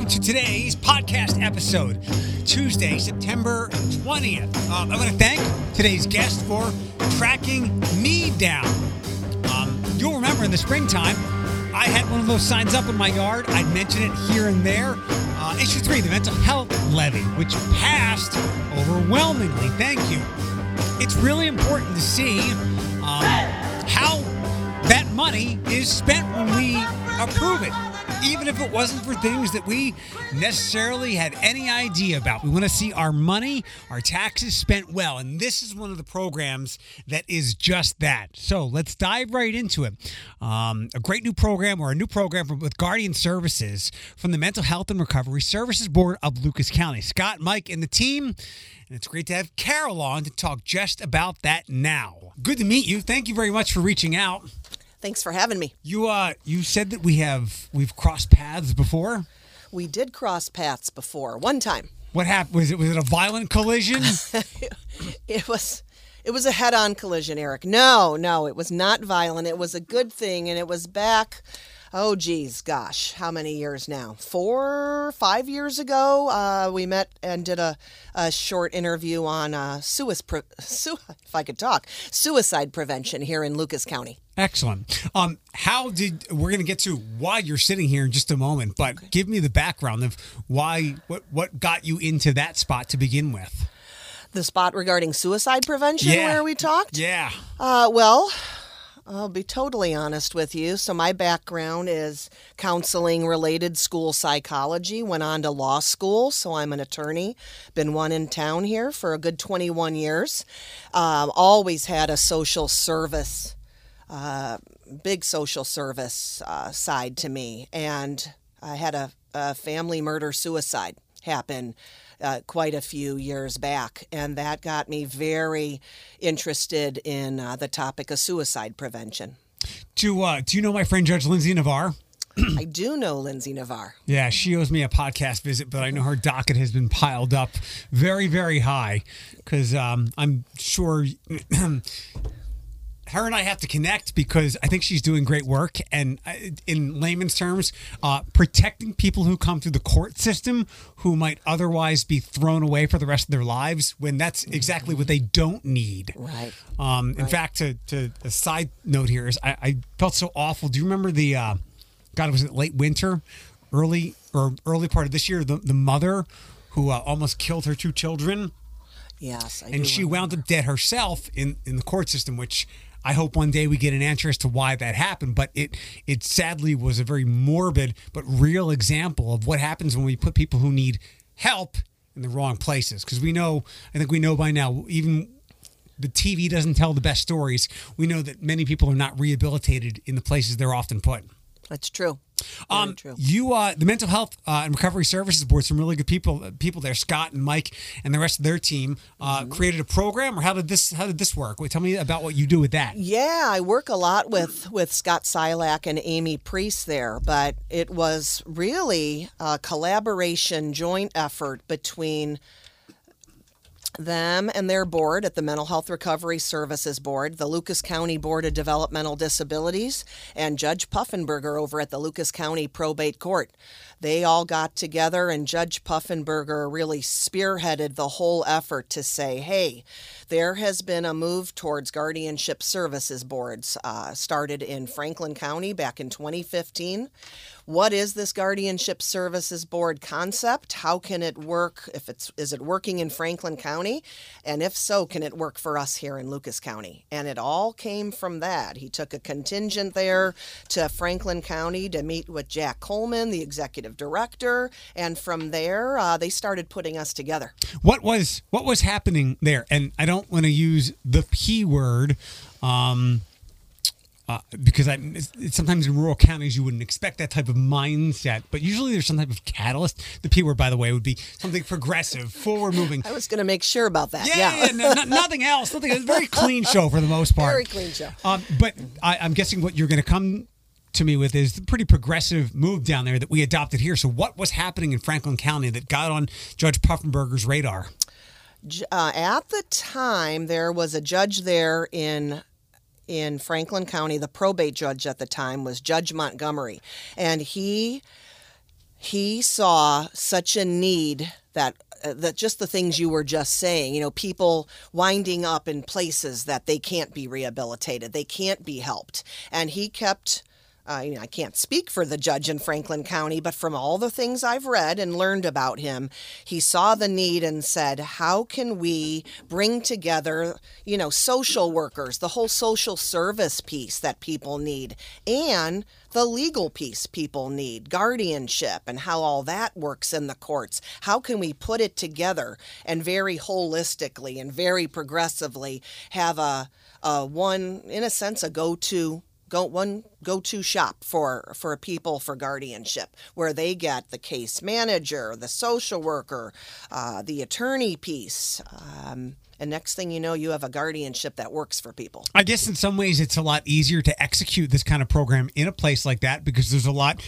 welcome to today's podcast episode, Tuesday, September 20th. Um, I want to thank today's guest for tracking me down. Um, you'll remember in the springtime, I had one of those signs up in my yard. I'd mention it here and there. Uh, issue three, the mental health levy, which passed overwhelmingly. Thank you. It's really important to see um, how that money is spent when we approve it even if it wasn't for things that we necessarily had any idea about. We want to see our money, our taxes spent well. And this is one of the programs that is just that. So let's dive right into it. Um, a great new program or a new program with Guardian Services from the Mental Health and Recovery Services Board of Lucas County. Scott, Mike, and the team. And it's great to have Carol on to talk just about that now. Good to meet you. Thank you very much for reaching out. Thanks for having me. You uh you said that we have we've crossed paths before. We did cross paths before one time. What happened? Was it was it a violent collision? it was it was a head-on collision, Eric. No, no, it was not violent. It was a good thing and it was back oh geez gosh how many years now four five years ago uh, we met and did a, a short interview on uh, suicide, pre- su- if i could talk suicide prevention here in lucas county Excellent. Um, how did we're going to get to why you're sitting here in just a moment, but okay. give me the background of why what what got you into that spot to begin with. The spot regarding suicide prevention, yeah. where we talked. Yeah. Uh, well, I'll be totally honest with you. So, my background is counseling related school psychology. Went on to law school, so I'm an attorney. Been one in town here for a good 21 years. Um, always had a social service, uh, big social service uh, side to me. And I had a, a family murder suicide happen uh, quite a few years back. And that got me very interested in uh, the topic of suicide prevention. Do, uh, do you know my friend Judge Lindsay Navarre? I do know Lindsay Navarre. Yeah, she owes me a podcast visit, but I know her docket has been piled up very, very high because um, I'm sure her and I have to connect because I think she's doing great work. And uh, in layman's terms, uh, protecting people who come through the court system who might otherwise be thrown away for the rest of their lives when that's exactly what they don't need. Right. Um, in right. fact, to, to a side note here is I, I felt so awful. Do you remember the, uh, God, was it late winter, early or early part of this year, the, the mother who uh, almost killed her two children? Yes. I and she wound up dead herself in, in the court system, which I hope one day we get an answer as to why that happened. But it it sadly was a very morbid but real example of what happens when we put people who need help in the wrong places. Because we know, I think we know by now, even the TV doesn't tell the best stories. We know that many people are not rehabilitated in the places they're often put. That's true. Um, you, uh, the mental health uh, and recovery services board, some really good people, uh, people there, Scott and Mike and the rest of their team, uh, mm-hmm. created a program. Or how did this, how did this work? Wait, tell me about what you do with that. Yeah, I work a lot with with Scott Sylak and Amy Priest there, but it was really a collaboration, joint effort between them and their board at the Mental Health Recovery Services Board, the Lucas County Board of Developmental Disabilities, and Judge Puffenberger over at the Lucas County Probate Court. They all got together, and Judge Puffenberger really spearheaded the whole effort to say, hey, there has been a move towards guardianship services boards, uh, started in Franklin County back in 2015. What is this guardianship services board concept? How can it work? If it's is it working in Franklin County, and if so, can it work for us here in Lucas County? And it all came from that. He took a contingent there to Franklin County to meet with Jack Coleman, the executive director, and from there uh, they started putting us together. What was what was happening there? And I don't want to use the p word. Um, uh, because I sometimes in rural counties you wouldn't expect that type of mindset, but usually there's some type of catalyst. The P word, by the way, would be something progressive, forward moving. I was going to make sure about that. Yeah, yeah, yeah no, no, nothing else. Nothing. It's a very clean show for the most part. Very clean show. Um, but I, I'm guessing what you're going to come to me with is the pretty progressive move down there that we adopted here. So, what was happening in Franklin County that got on Judge Puffenberger's radar? Uh, at the time, there was a judge there in in Franklin County. The probate judge at the time was Judge Montgomery, and he he saw such a need that uh, that just the things you were just saying, you know, people winding up in places that they can't be rehabilitated, they can't be helped, and he kept uh, I can't speak for the judge in Franklin County, but from all the things I've read and learned about him, he saw the need and said, How can we bring together, you know, social workers, the whole social service piece that people need, and the legal piece people need, guardianship, and how all that works in the courts. How can we put it together and very holistically and very progressively have a, a one, in a sense, a go to go one go-to shop for for people for guardianship where they get the case manager the social worker uh, the attorney piece um, and next thing you know you have a guardianship that works for people. I guess in some ways it's a lot easier to execute this kind of program in a place like that because there's a lot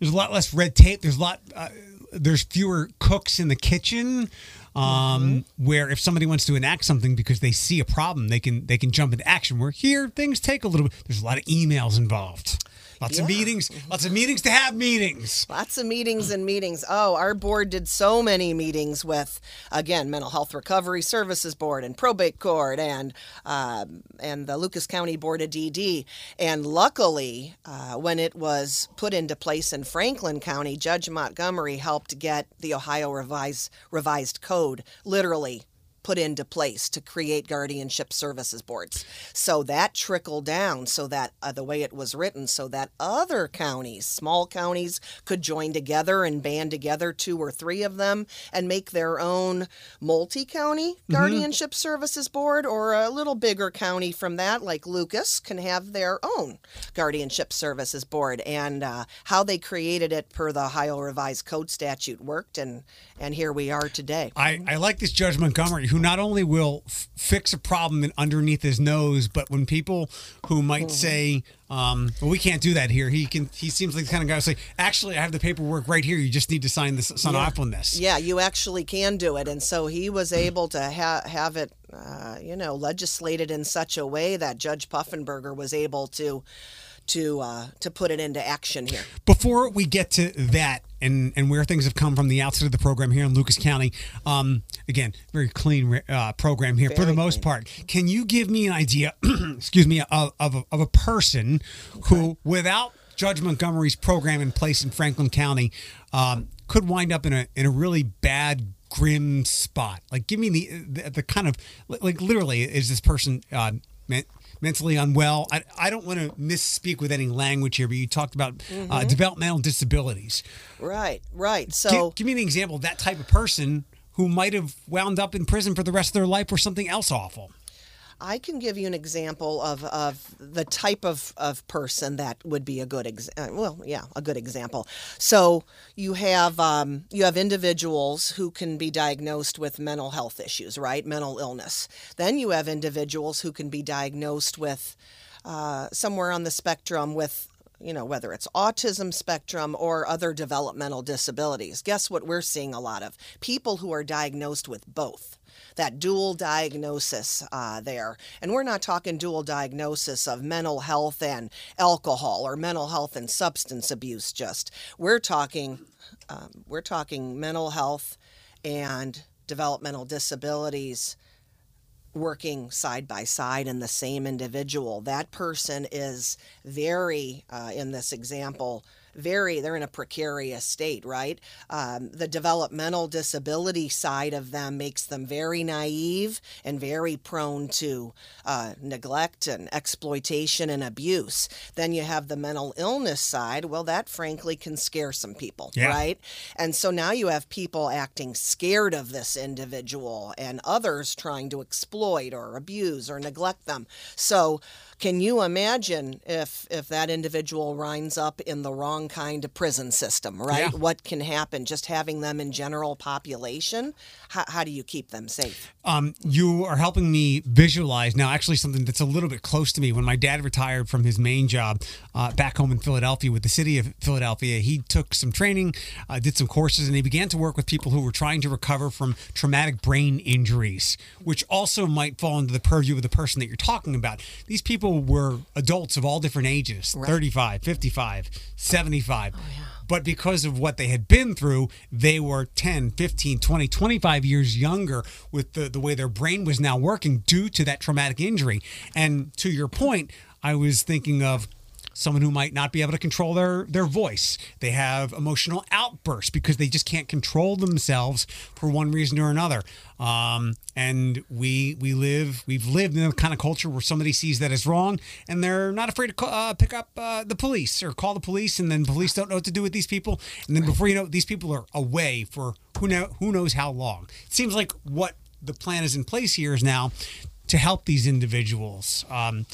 there's a lot less red tape. There's a lot uh, there's fewer cooks in the kitchen um, mm-hmm. where if somebody wants to enact something because they see a problem, they can they can jump into action. Where here things take a little bit. There's a lot of emails involved. Lots yeah. of meetings, lots of meetings to have meetings. Lots of meetings and meetings. Oh, our board did so many meetings with, again, Mental Health Recovery Services Board and Probate Court and um, and the Lucas County Board of DD. And luckily, uh, when it was put into place in Franklin County, Judge Montgomery helped get the Ohio revised revised code literally put into place to create guardianship services boards. So that trickled down so that uh, the way it was written, so that other counties, small counties, could join together and band together, two or three of them, and make their own multi county mm-hmm. guardianship services board, or a little bigger county from that, like Lucas, can have their own guardianship services board. And uh, how they created it per the Ohio Revised Code statute worked, and, and here we are today. I, I like this Judge Montgomery, who not only will f- fix a problem underneath his nose, but when people who might mm-hmm. say, um, "Well, we can't do that here," he can. He seems like the kind of guy who say, "Actually, I have the paperwork right here. You just need to sign this, sign yeah. off on this." Yeah, you actually can do it, and so he was able to ha- have it, uh, you know, legislated in such a way that Judge Puffenberger was able to to uh, to put it into action here. Before we get to that and and where things have come from the outset of the program here in Lucas County, um, again, very clean uh, program here very for the most clean. part. Can you give me an idea, excuse me, of of a, of a person okay. who, without Judge Montgomery's program in place in Franklin County, um, could wind up in a in a really bad grim spot. Like, give me the the, the kind of like literally is this person uh, mentally unwell. I, I don't want to misspeak with any language here, but you talked about uh, mm-hmm. uh, developmental disabilities. Right, right. So give, give me an example of that type of person who might have wound up in prison for the rest of their life for something else awful. I can give you an example of, of the type of, of person that would be a good ex- uh, well yeah a good example. So you have um, you have individuals who can be diagnosed with mental health issues, right? Mental illness. Then you have individuals who can be diagnosed with uh, somewhere on the spectrum with you know, whether it's autism spectrum or other developmental disabilities. Guess what we're seeing a lot of? People who are diagnosed with both that dual diagnosis uh, there. And we're not talking dual diagnosis of mental health and alcohol or mental health and substance abuse. Just we're talking um, we're talking mental health and developmental disabilities working side by side in the same individual. That person is very, uh, in this example, very they're in a precarious state right? Um, the developmental disability side of them makes them very naive and very prone to uh, neglect and exploitation and abuse. Then you have the mental illness side. Well that frankly can scare some people yeah. right? And so now you have people acting scared of this individual and others trying to exploit or abuse or neglect them. So can you imagine if if that individual winds up in the wrong kind of prison system, right? Yeah. What can happen just having them in general population? How, how do you keep them safe? Um, you are helping me visualize now. Actually, something that's a little bit close to me. When my dad retired from his main job uh, back home in Philadelphia with the city of Philadelphia, he took some training, uh, did some courses, and he began to work with people who were trying to recover from traumatic brain injuries, which also might fall into the purview of the person that you're talking about. These people were adults of all different ages right. 35, 55, 75. Oh, yeah. but because of what they had been through, they were 10, 15, 20, 25 years younger with the, the way their brain was now working due to that traumatic injury. And to your point, I was thinking of someone who might not be able to control their their voice. They have emotional outbursts because they just can't control themselves for one reason or another. Um, and we we live we've lived in a kind of culture where somebody sees that as wrong and they're not afraid to call, uh, pick up uh, the police or call the police and then police don't know what to do with these people and then before you know it, these people are away for who know who knows how long. It seems like what the plan is in place here is now to help these individuals. Um,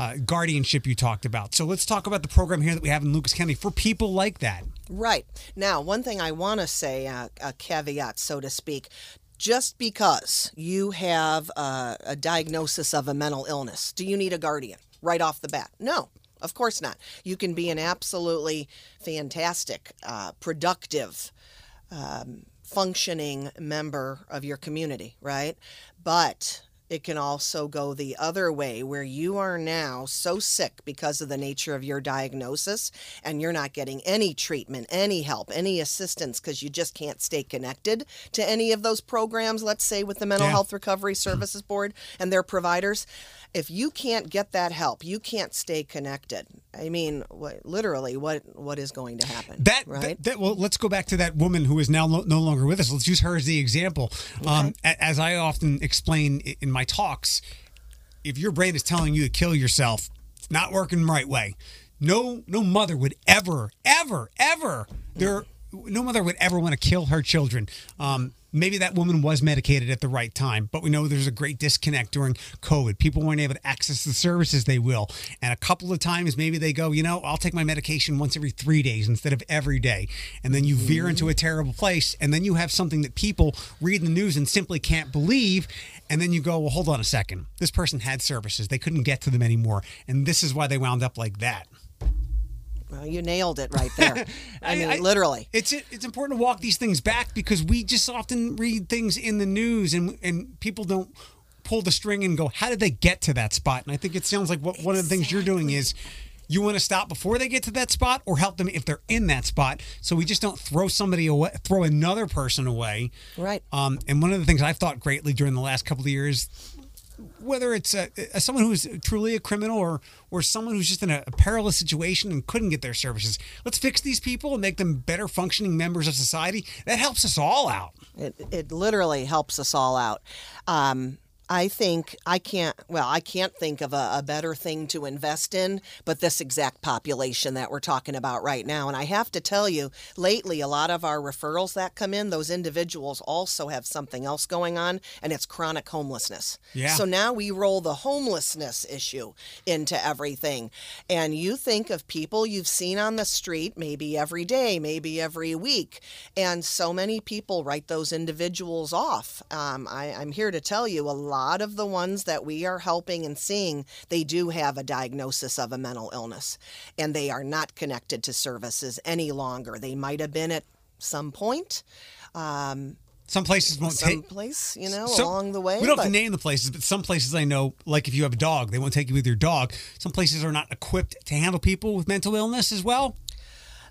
uh, guardianship you talked about. So let's talk about the program here that we have in Lucas County for people like that. Right. Now, one thing I want to say, uh, a caveat, so to speak, just because you have a, a diagnosis of a mental illness, do you need a guardian right off the bat? No. Of course not. You can be an absolutely fantastic, uh, productive, um, functioning member of your community, right? But it can also go the other way where you are now so sick because of the nature of your diagnosis and you're not getting any treatment, any help, any assistance because you just can't stay connected to any of those programs, let's say with the Mental Yeah. Health Recovery hmm. Services Board and their providers. If you can't get that help, you can't stay connected. I mean, what, literally, what what is going to happen? That, right? that, that- well, let's go back to that woman who is now no, no longer with us. Let's use her as the example. Um, a- as I often explain in my talks, if your brain is telling you to kill yourself, it's not working the right way. No, no mother would ever, ever, ever there. No mother would ever want to kill her children. Um, maybe that woman was medicated at the right time, but we know there's a great disconnect during COVID. People weren't able to access the services they will, and a couple of times maybe they go, you know, I'll take my medication once every three days instead of every day, and then you veer into a terrible place, and then you have something that people read in the news and simply can't believe, and then you go, well, hold on a second, this person had services, they couldn't get to them anymore, and this is why they wound up like that. Well, you nailed it right there. I, I- mean, I- literally. It's it's important to walk these things back because we just often read things in the news and and people don't pull the string and go, how did they get to that spot? And I think it sounds like what one of the things you're doing is you want to stop before they get to that spot or help them if they're in that spot. So we just don't throw somebody away, throw another person away. Right. Um, and one of the things I've thought greatly during the last couple of years, whether it's a, a, someone who's truly a criminal or or someone who's just in a, a perilous situation and couldn't get their services, let's fix these people and make them better functioning members of society. That helps us all out. It, it literally helps us all out. Um, I think I can't, well, I can't think of a, a better thing to invest in, but this exact population that we're talking about right now. And I have to tell you, lately, a lot of our referrals that come in, those individuals also have something else going on, and it's chronic homelessness. Yeah. So now we roll the homelessness issue into everything. And you think of people you've seen on the street maybe every day, maybe every week. And so many people write those individuals off. Um, I, I'm here to tell you a lot of the ones that we are helping and seeing, they do have a diagnosis of a mental illness and they are not connected to services any longer. They might have been at some point. Um, Some places won't take. someplace, you know, some- along the way. We don't have to name the places, but some places I know, like if you have a dog, they won't take you with your dog. Some places are not equipped to handle people with mental illness as well.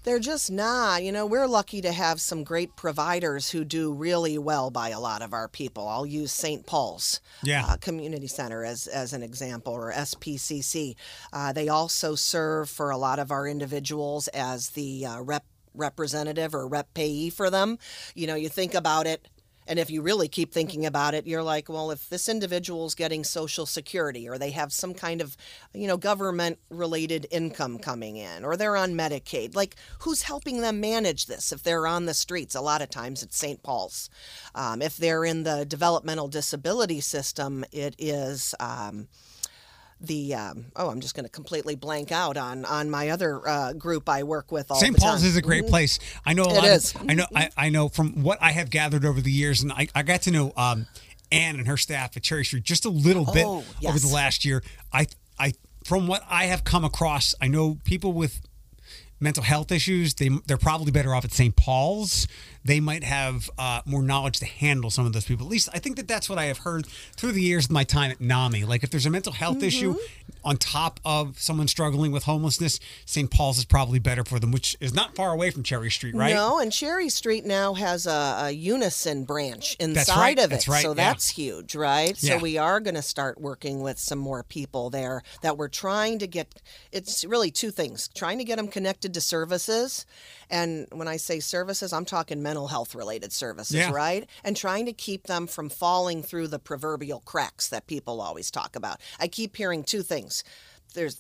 They're just not. You know, we're lucky to have some great providers who do really well by a lot of our people. I'll use St. Paul's Yeah. uh, Community Center as, as an example, or SPCC. Uh, they also serve for a lot of our individuals as the uh, rep representative or rep payee for them. You know, you think about it. And if you really keep thinking about it, you're like, well, if this individual's getting Social Security or they have some kind of, you know, government related income coming in or they're on Medicaid, like who's helping them manage this if they're on the streets? A lot of times it's St. Paul's. Um, if they're in the developmental disability system, it is. Um, the um, oh, I'm just going to completely blank out on on my other uh, group I work with all St. Paul's is a great place. I know a It lot is. of I know I, I know from what I have gathered over the years, and I, I got to know um, Anne and her staff at Cherry Street just a little bit Oh, over the last year. I I from what I have come across, I know people with mental health issues they they're probably better off at St. Paul's they might have uh, more knowledge to handle some of those people. At least I think that that's what I have heard through the years of my time at NAMI. Like if there's a mental health issue on top of someone struggling with homelessness, St. Paul's is probably better for them, which is not far away from Cherry Street, right? No, and Cherry Street now has a, a Unison branch inside right, of it. that's right, so yeah. that's huge, right? So we are going to start working with some more people there that we're trying to get. It's really two things trying to get them connected to services. And when I say services, I'm talking mental health related services, Yeah. right? And trying to keep them from falling through the proverbial cracks that people always talk about. I keep hearing two things. There's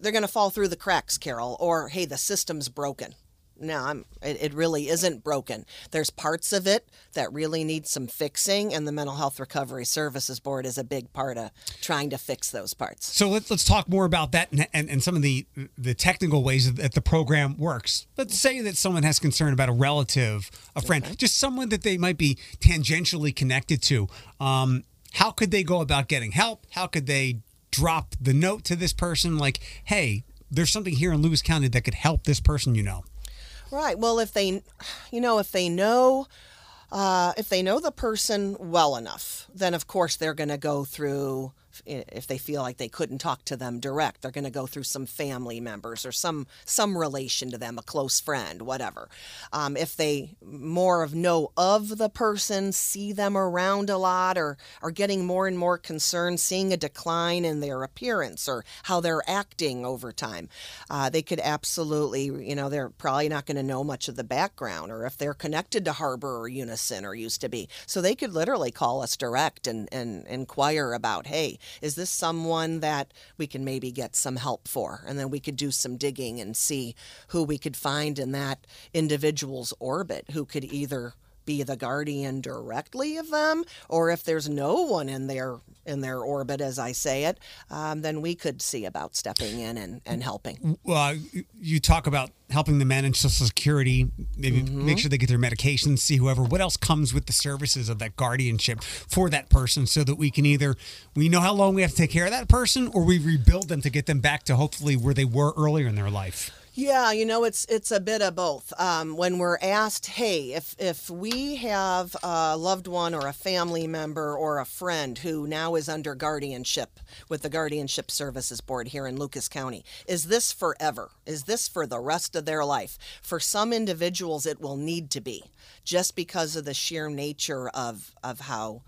they're going to fall through the cracks, Carol, or hey, the system's broken. No, I'm, it, it really isn't broken. There's parts of it that really need some fixing, and the Mental Health Recovery Services Board is a big part of trying to fix those parts. So let's let's talk more about that and, and, and some of the the technical ways that the program works. Let's say that someone has concern about a relative, a friend, just someone that they might be tangentially connected to. Um, how could they go about getting help? How could they drop the note to this person like, "Hey, there's something here in Lucas County that could help this person you know." Right. Well, if they, you know, if they know, uh, if they know the person well enough, then of course they're going to go through. If they feel like they couldn't talk to them direct, they're going to go through some family members or some some relation to them, a close friend, whatever. Um, if they more of know of the person, see them around a lot, or are getting more and more concerned, seeing a decline in their appearance or how they're acting over time, uh, they could absolutely, you know, they're probably not going to know much of the background, or if they're connected to Harbor or Or used to be, so they could literally call us direct and and inquire about, hey, is this someone that we can maybe get some help for, and then we could do some digging and see who we could find in that individual's orbit who could either be the guardian directly of them, or if there's no one in their in their orbit, as I say it, um, then we could see about stepping in and, and helping. uh, you talk about helping them manage Social Security, maybe Mm-hmm. make sure they get their medications, see whoever. What else comes with the services of that guardianship for that person, so that we can either we know how long we have to take care of that person, or we rebuild them to get them back to hopefully where they were earlier in their life. Yeah, you know, it's it's a bit of both. Um, when we're asked, hey, if if we have a loved one or a family member or a friend who now is under guardianship with the Guardianship Services Board here in Lucas County, is this forever? Is this for the rest of their life? For some individuals, it will need to be, just because of the sheer nature of of how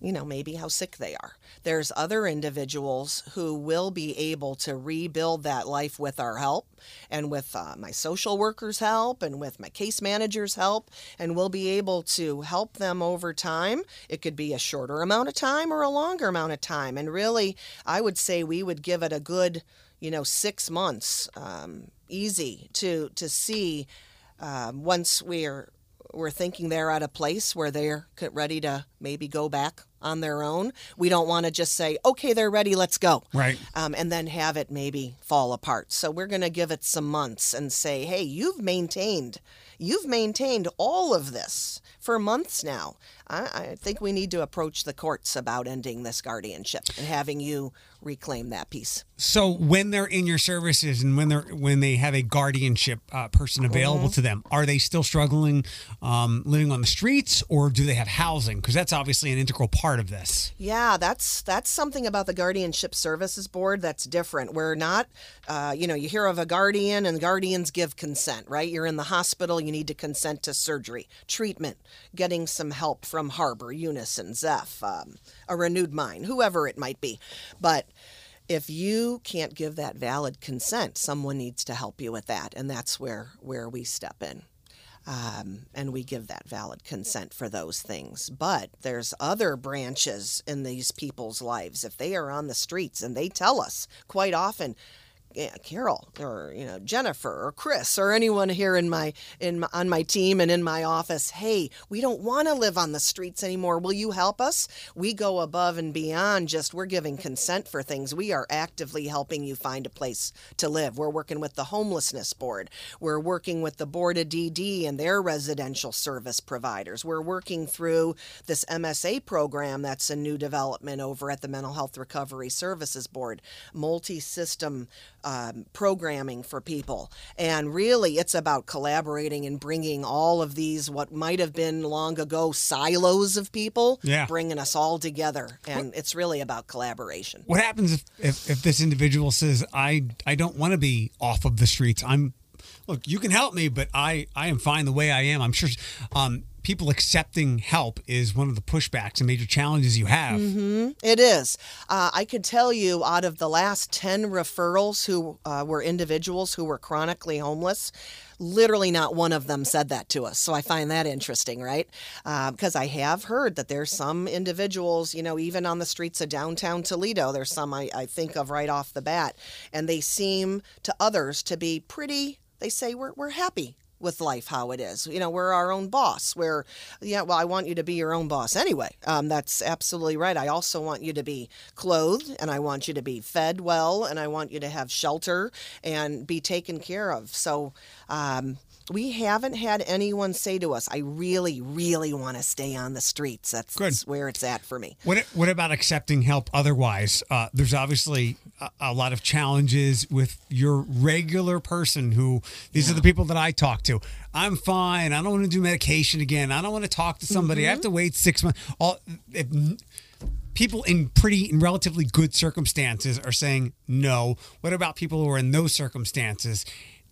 you know, maybe how sick they are. There's other individuals who will be able to rebuild that life with our help and with uh, my social workers' help and with my case manager's help, and we'll be able to help them over time. It could be a shorter amount of time or a longer amount of time. And really, I would say we would give it a good, you know, six months, um, easy to to see um, once we're we're thinking they're at a place where they're ready to maybe go back on their own. We don't want to just say, okay, they're ready, let's go. Right. Um, and then have it maybe fall apart. So we're going to give it some months and say, hey, you've maintained, you've maintained all of this for months now. I, I think we need to approach the courts about ending this guardianship and having you reclaim that piece. So when they're in your services and when they're when they have a guardianship uh, person available to them, are they still struggling um, living on the streets, or do they have housing? Because that's obviously an integral part of this. Yeah, that's that's something about the Guardianship Services Board that's different. We're not, uh, you know, you hear of a guardian and guardians give consent, right? You're in the hospital, you need to consent to surgery, treatment, getting some help from Harbor, Unison, Zepf, um, a renewed mind, whoever it might be. But if you can't give that valid consent, someone needs to help you with that, and that's where where we step in um, and we give that valid consent for those things. But there's other branches in these people's lives. If they are on the streets and they tell us quite often, Carol or you know Jennifer or Chris or anyone here in my in my, on my team and in my office, hey, we don't want to live on the streets anymore. Will you help us? We go above and beyond just we're giving consent for things. We are actively helping you find a place to live. We're working with the homelessness board. We're working with the board of DD and their residential service providers. We're working through this MSA program that's a new development over at the Mental Health Recovery Services Board, multi-system um, programming for people. And really, it's about collaborating and bringing all of these, what might have been long ago silos of people, Yeah. bringing us all together. And it's really about collaboration. What happens if, if, if this individual says, I, I don't want to be off of the streets? I'm, look, you can help me, but I, I am fine the way I am. I'm sure um, people accepting help is one of the pushbacks and major challenges you have. It is. Uh, I could tell you out of the last 10 referrals who uh, were individuals who were chronically homeless, literally not one of them said that to us. So I find that interesting, right? Because I have heard that there's some individuals, you know, even on the streets of downtown Toledo, there's some I, I think of right off the bat, and they seem to others to be pretty, they say, we're, we're happy with life how it is. You know, we're our own boss. We're, yeah, well, I want you to be your own boss anyway. Um, that's absolutely right. I also want you to be clothed and I want you to be fed well and I want you to have shelter and be taken care of. So, um, we haven't had anyone say to us, I really, really want to stay on the streets. That's, that's where it's at for me. What what about accepting help otherwise? Uh, there's obviously a, a lot of challenges with your regular person who these are the people that I talk to. I'm fine. I don't want to do medication again. I don't want to talk to somebody. I have to mm-hmm. wait six months. All if, people in pretty in relatively good circumstances are saying no. What about people who are in those circumstances?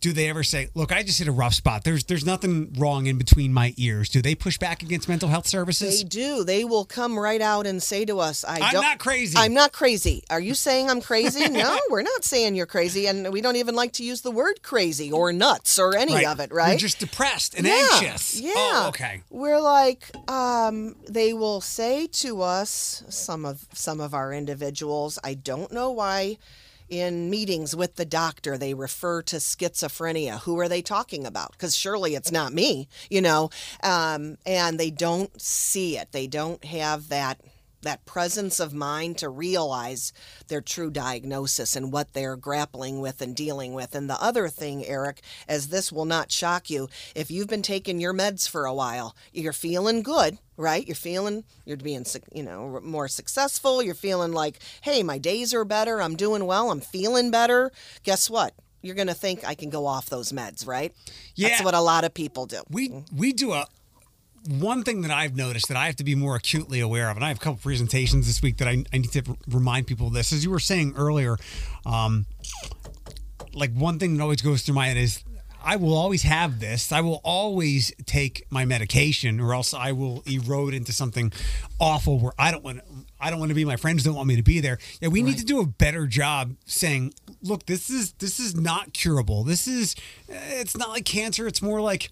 Do they ever say, "Look, I just hit a rough spot. There's there's nothing wrong in between my ears." Do they push back against mental health services? They do. They will come right out and say to us, I I'm don't, not crazy. I'm not crazy. Are you saying I'm crazy? no, we're not saying you're crazy. And we don't even like to use the word crazy or nuts or any Right. of it, right? You're just depressed and yeah, anxious. Yeah. Oh, okay. We're like, um, they will say to us, some of some of our individuals, I don't know why in meetings with the doctor they refer to schizophrenia. Who are they talking about? Because surely it's not me, you know. Um, and they don't see it. They don't have that that presence of mind to realize their true diagnosis and what they're grappling with and dealing with. And the other thing, Eric, as this will not shock you, if you've been taking your meds for a while, you're feeling good, right? You're feeling you're being, you know, more successful. You're feeling like, hey, my days are better. I'm doing well. I'm feeling better. Guess what? You're going to think I can go off those meds, right? Yeah. That's what a lot of people do. We mm. we do a one thing that I've noticed that I have to be more acutely aware of, and I have a couple presentations this week that I, I need to remind people of this. As you were saying earlier, um, like one thing that always goes through my head is I will always have this. I will always take my medication, or else I will erode into something awful where I don't want. I don't want to be. My friends don't want me to be there. Yeah, we need to do a better job saying, "Look, this is this is not curable. This is. It's not like cancer. It's more like."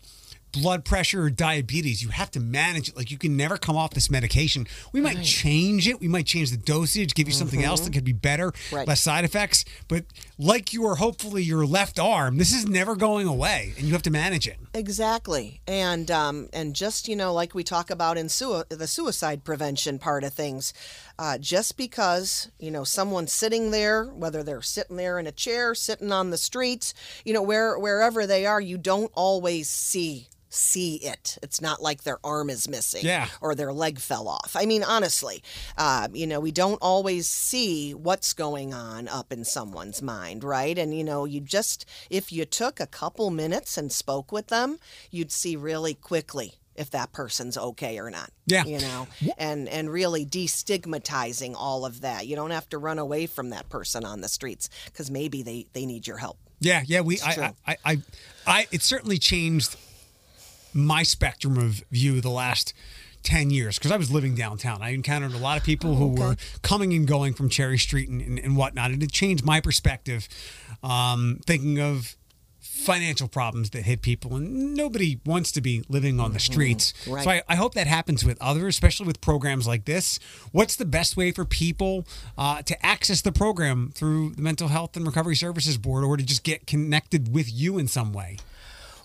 Blood pressure or diabetes, you have to manage it. Like you can never come off this medication. We might change it. We might change the dosage, give you something else that could be better, Right. less side effects. But like your hopefully your left arm, this is never going away, and you have to manage it. Exactly, and um, and just you know, like we talk about in sui- the suicide prevention part of things, uh, just because you know someone's sitting there, whether they're sitting there in a chair, sitting on the streets, you know, where wherever they are, you don't always see see it. It's not like their arm is missing Yeah. or their leg fell off. I mean, honestly, uh, you know, we don't always see what's going on up in someone's mind, right? And, you know, you just, if you took a couple minutes and spoke with them, you'd see really quickly if that person's okay or not. Yeah. You know, and, and really destigmatizing all of that. You don't have to run away from that person on the streets because maybe they, they need your help. Yeah, yeah. We. I, I, I, I, it certainly changed my spectrum of view the last 10 years because I was living downtown. I encountered a lot of people who were coming and going from Cherry Street and, and, and whatnot. And it changed my perspective, um, thinking of financial problems that hit people. And nobody wants to be living on the streets. Right. So I, I hope that happens with others, especially with programs like this. What's the best way for people uh, to access the program through the Mental Health and Recovery Services Board or to just get connected with you in some way?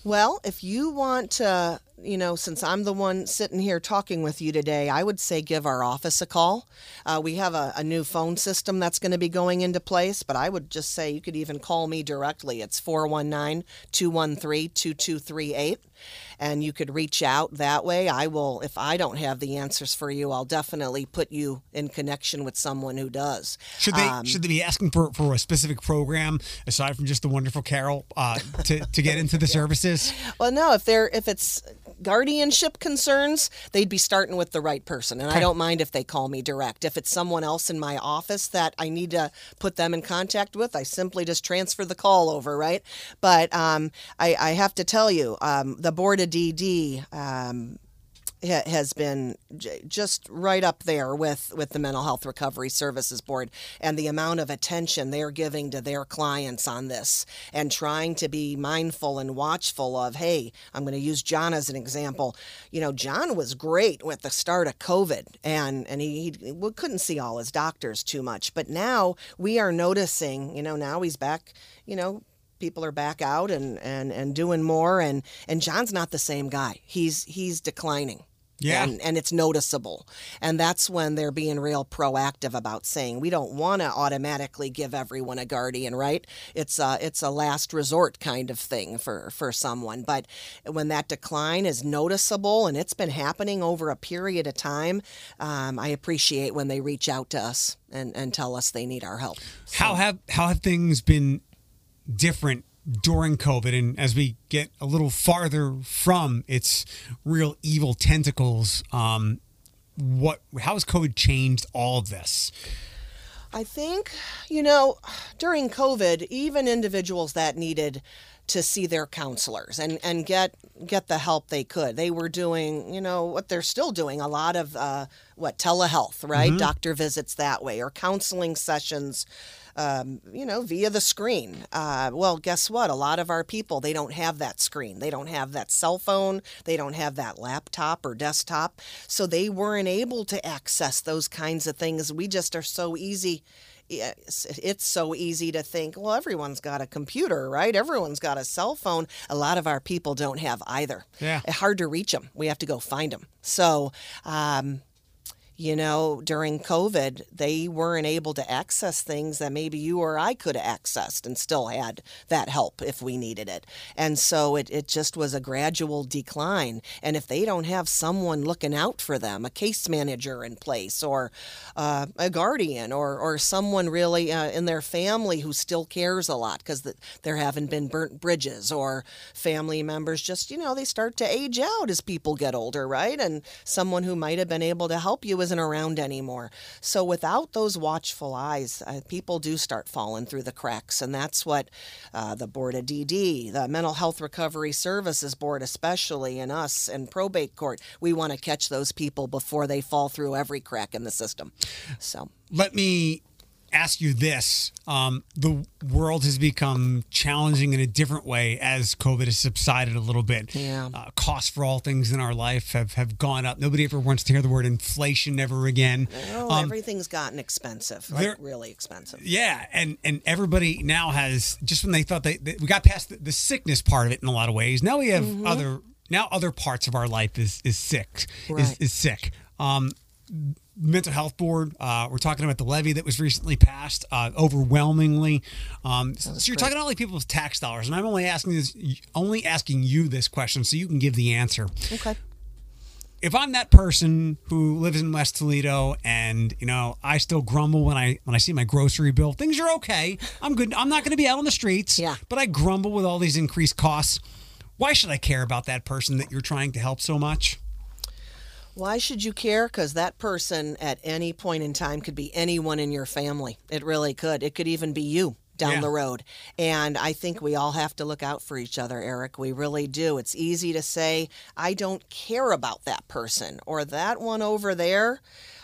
Well, if you want to you know, since I'm the one sitting here talking with you today, I would say give our office a call. Uh, we have a, a new phone system that's going to be going into place, but I would just say you could even call me directly. It's 419 213 2238 and you could reach out that way. I will, if I don't have the answers for you, I'll definitely put you in connection with someone who does. Should they um, should they be asking for, for a specific program aside from just the wonderful Carol uh, to to get into the services? Well, no. If they're if it's guardianship concerns, they'd be starting with the right person. And okay. I don't mind if they call me direct. If it's someone else in my office that I need to put them in contact with, I simply just transfer the call over, right? But um, I, I, have to tell you, um, the board of DD um, has been just right up there with, with the Mental Health Recovery Services Board and the amount of attention they're giving to their clients on this and trying to be mindful and watchful of, hey, I'm going to use John as an example. You know, John was great with the start of COVID and, and he, he couldn't see all his doctors too much. But now we are noticing, you know, now he's back, you know, people are back out and, and, and doing more and, and John's not the same guy. He's he's declining. Yeah. And, and, it's noticeable. And that's when they're being real proactive about saying we don't want to automatically give everyone a guardian, right? It's a, it's a last resort kind of thing for, for someone. But when that decline is noticeable and it's been happening over a period of time, um, I appreciate when they reach out to us and, and tell us they need our help. So. How have how have things been different during COVID and as we get a little farther from its real evil tentacles, um, what how has COVID changed all of this? I think, you know, during COVID, even individuals that needed to see their counselors and, and get get the help they could. They were doing, you know, what they're still doing a lot of uh, what telehealth, right? Mm-hmm. Doctor visits that way or counseling sessions um, you know, via the screen. Uh, well, guess what? A lot of our people, they don't have that screen. They don't have that cell phone. They don't have that laptop or desktop. So they weren't able to access those kinds of things. We just are so easy it's so easy to think, well, everyone's got a computer, right? Everyone's got a cell phone. A lot of our people don't have either. Yeah. It's hard to reach them. We have to go find them. So, um, you know, during COVID, they weren't able to access things that maybe you or I could have accessed and still had that help if we needed it. And so it, it just was a gradual decline. And if they don't have someone looking out for them, a case manager in place, or uh, a guardian, or, or someone really uh, in their family who still cares a lot because the, there haven't been burnt bridges, or family members just, you know, they start to age out as people get older, right? And someone who might have been able to help you isn't around anymore. So without those watchful eyes, uh, people do start falling through the cracks. And that's what uh, the Board of DD, the Mental Health Recovery Services Board, especially, and us and probate court, we want to catch those people before they fall through every crack in the system. So let me ask you this. Um, the world has become challenging in a different way as COVID has subsided a little bit. Yeah. Uh, costs for all things in our life have, have gone up. Nobody ever wants to hear the word inflation ever again. Oh, um, everything's gotten expensive, like really expensive. Yeah. And, and everybody now has, just when they thought they, they we got past the, the, sickness part of it in a lot of ways, now we have mm-hmm. other, now other parts of our life is, is sick, right. is, is sick. Um, mental health board. Uh, we're talking about the levy that was recently passed uh, overwhelmingly. Um, so you're great. talking about like people's tax dollars, and I'm only asking this, only asking you this question so you can give the answer. Okay. If I'm that person who lives in West Toledo and you know I still grumble when I when I see my grocery bill, things are okay. I'm good. I'm not going to be out on the streets. Yeah. But I grumble with all these increased costs. Why should I care about that person that you're trying to help so much? Why should you care? Because that person at any point in time could be anyone in your family. It really could. It could even be you down yeah. the road. And I think we all have to look out for each other, Eric. We really do. It's easy to say, I don't care about that person or that one over there.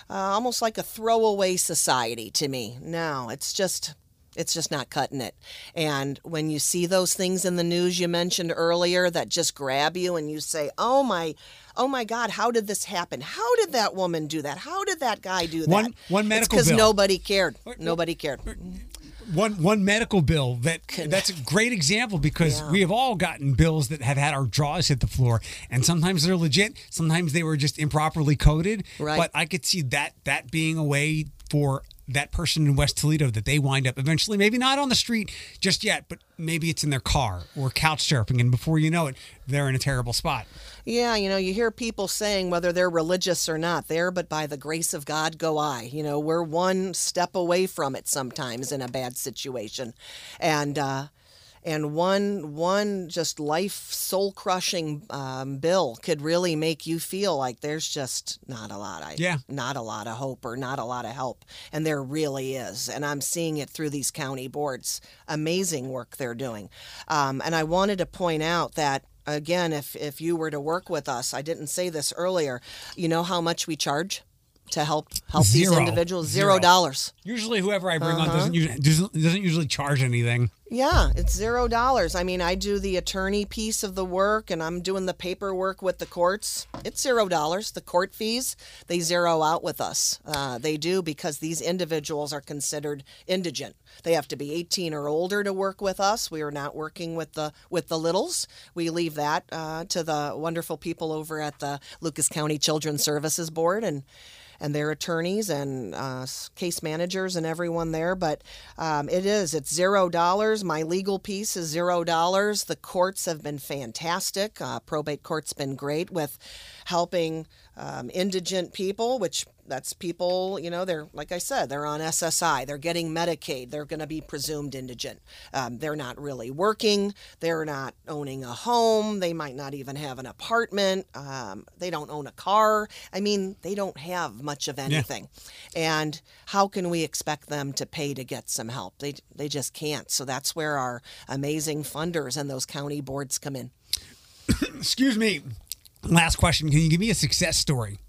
Uh, almost like a throwaway society to me. No, it's just it's just not cutting it. And when you see those things in the news you mentioned earlier that just grab you and you say, "Oh my, oh my God, how did this happen? How did that woman do that? How did that guy do that?" One one medical because nobody cared. Nobody cared. one one medical bill that that's a great example because Yeah. we have all gotten bills that have had our jaws hit the floor, and sometimes they're legit, sometimes they were just improperly coded. Right. But I could see that that being a way for that person in West Toledo that they wind up eventually, maybe not on the street just yet, but maybe it's in their car or couch surfing, and before you know it, they're in a terrible spot. Yeah, you know, you hear people saying whether they're religious or not, there but by the grace of God go I. You know, we're one step away from it sometimes in a bad situation. And uh and one one just life soul crushing um, bill could really make you feel like there's just not a lot of Yeah. not a lot of hope or not a lot of help. And there really is. And i'm seeing it through these county boards. Amazing work they're doing. Um, and i wanted to point out that again if if you were to work with us i didn't say this earlier you know how much we charge to help help these individuals Zero. zero dollars Usually, whoever I bring on Uh-huh. doesn't usually, doesn't doesn't usually charge anything. Yeah, it's zero dollars. I mean, I do the attorney piece of the work and I'm doing the paperwork with the courts. It's zero dollars. The court fees, they zero out with us. Uh, they do because these individuals are considered indigent. They have to be 18 or older to work with us. We are not working with the with the littles. We leave that uh, to the wonderful people over at the Lucas County Children's Services Board and and their attorneys and uh, case managers and everyone there. But um, it is, it's zero dollars. My legal piece is zero dollars. The courts have been fantastic. Uh, probate court's been great with helping um, indigent people, which that's people, you know, they're, like I said, they're on SSI, they're getting Medicaid, they're going to be presumed indigent. Um, they're not really working, they're not owning a home, they might not even have an apartment, um, they don't own a car. I mean, they don't have much of anything. And how can we expect them to pay to get some help? They, they just can't. So that's where our amazing funders and those county boards come in. Excuse me. Last question. Can you give me a success story?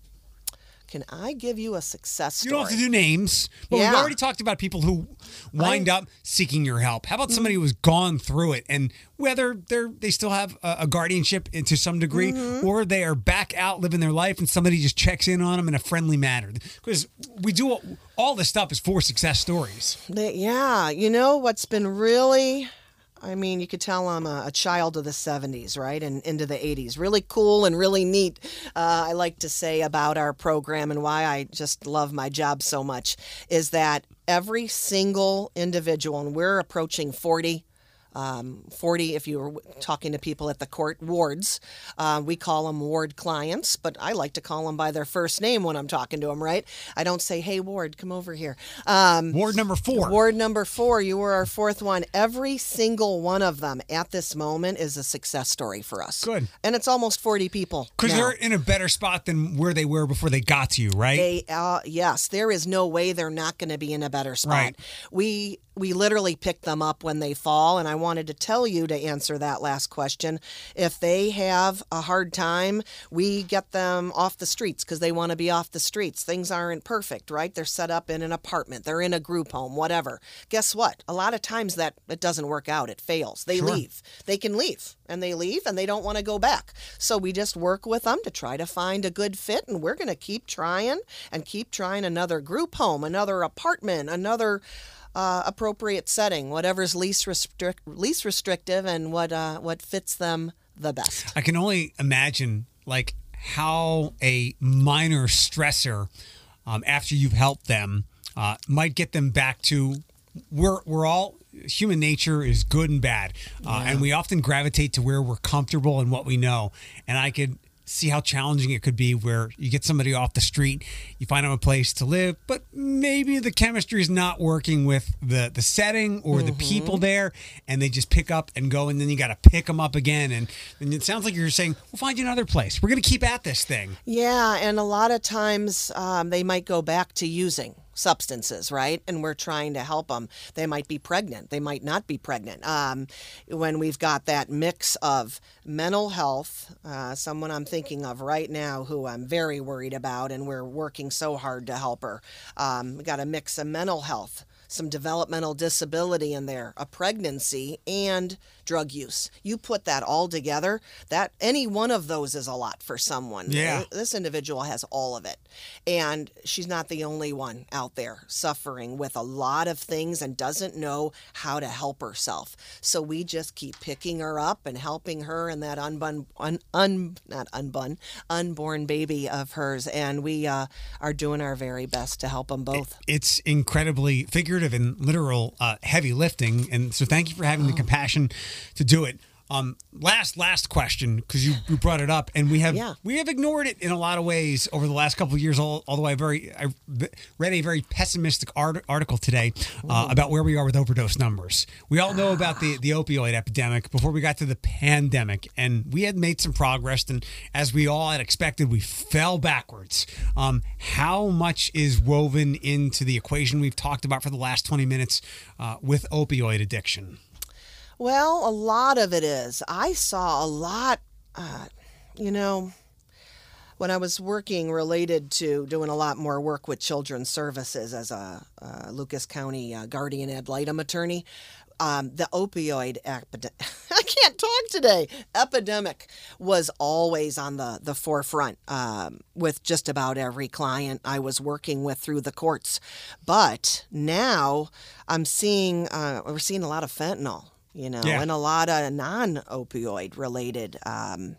Can I give you a success story? You don't have to do names, but we've already talked about people who wind up seeking your help. How about somebody who has gone through it and whether they're they still have a, a guardianship to some degree, Mm-hmm. or they are back out living their life and somebody just checks in on them in a friendly manner? Because we do all, all this stuff is for success stories. Yeah, you know what's been really, I mean, you could tell I'm a, a child of the 70s, right? And into the 80s. Really cool and really neat, uh, I like to say about our program and why I just love my job so much is that every single individual, and we're approaching 40. Um, 40 if you were talking to people at the court wards uh, we call them ward clients but i like to call them by their first name when i'm talking to them right i don't say hey ward come over here um, Ward number four. Ward number four, you were our fourth one. Every single one of them at this moment is a success story for us. Good. And it's almost 40 people. Because they're in a better spot than where they were before they got to you, right? They, uh, yes, there is no way they're not going to be in a better spot. Right. We we literally pick them up when they fall, and I wanted to tell you to answer that last question. If they have a hard time, we get them off the streets because they want to be off the streets. Things aren't perfect, right? They're set up in an apartment, they're in a group home, whatever. Guess what? A lot of times that it doesn't work out. It fails. They Sure. leave. They can leave, and they leave, and they don't want to go back. So we just work with them to try to find a good fit, and we're going to keep trying and keep trying another group home, another apartment, another uh, appropriate setting, whatever's least restrict least restrictive and what uh, what fits them the best. I can only imagine like how a minor stressor um, after you've helped them uh, might get them back to we're we're all human nature is good and bad, uh, and we often gravitate to where we're comfortable and what we know. And I could see how challenging it could be where you get somebody off the street, you find them a place to live, but maybe the chemistry is not working with the the setting or the people there, and they just pick up and go, and then you got to pick them up again, and and it sounds like you're saying, we'll find you another place. We're gonna keep at this thing. Yeah, and a lot of times um, they might go back to using substances, right? And we're trying to help them. They might be pregnant. They might not be pregnant. Um, when we've got that mix of mental health, uh, someone I'm thinking of right now who I'm very worried about, and we're working so hard to help her. Um, we got a mix of mental health some developmental disability in there, a pregnancy, and drug use. You put that all together, that any one of those is a lot for someone. Yeah. This individual has all of it. And she's not the only one out there suffering with a lot of things and doesn't know how to help herself. So we just keep picking her up and helping her and that unbun, un, un, not unbun, unborn baby of hers. And we uh, are doing our very best to help them both. It's incredibly figurative and literal uh, heavy lifting. And so thank you for having the compassion to do it. Um, last last question because you, you brought it up and we have Yeah. we have ignored it in a lot of ways over the last couple of years. All, although I very I read a very pessimistic art, article today uh, about where we are with overdose numbers. We all know about the the opioid epidemic before we got to the pandemic, and we had made some progress. And as we all had expected, we fell backwards. Um, how much is woven into the equation we've talked about for the last twenty minutes uh, with opioid addiction? Well, a lot of it is. I saw a lot, uh, you know, when I was working related to doing a lot more work with children's services as a Lucas County uh, guardian ad litem attorney. Um, the opioid epidemic, I can't talk today, epidemic was always on the, the forefront um, with just about every client I was working with through the courts. But now I'm seeing, uh, we're seeing a lot of fentanyl you know, Yeah. and a lot of non-opioid related um,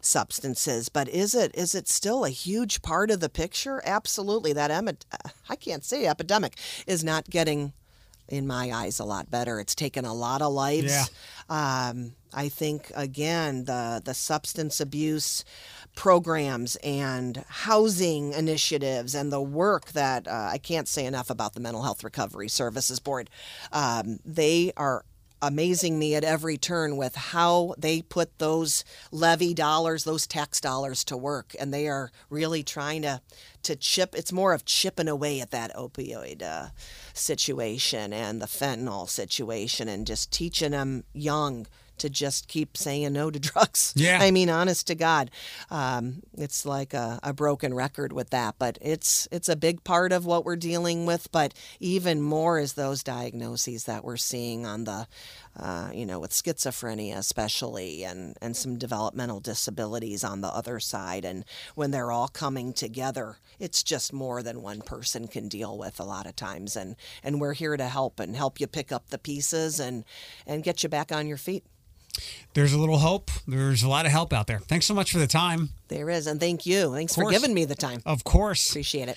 substances. But is it is it still a huge part of the picture? Absolutely. That emi- I can't say epidemic is not getting, in my eyes, a lot better. It's taken a lot of lives. Yeah. Um, I think again the the substance abuse programs and housing initiatives and the work that uh, I can't say enough about the Mental Health Recovery Services Board. Um, they are amazing me at every turn with how they put those levy dollars, those tax dollars to work, and they are really trying to to chip. It's more of chipping away at that opioid uh, situation and the fentanyl situation, and just teaching them young to just keep saying no to drugs. Yeah. I mean, honest to God, um, it's like a, a broken record with that, but it's it's a big part of what we're dealing with. But even more is those diagnoses that we're seeing on the, uh, you know, with schizophrenia especially, and and some developmental disabilities on the other side. And when they're all coming together, it's just more than one person can deal with a lot of times. And and we're here to help and help you pick up the pieces and and get you back on your feet. There's a little hope. There's a lot of help out there. Thanks so much for the time. There is, and thank you. Thanks for giving me the time. Of course. Appreciate it.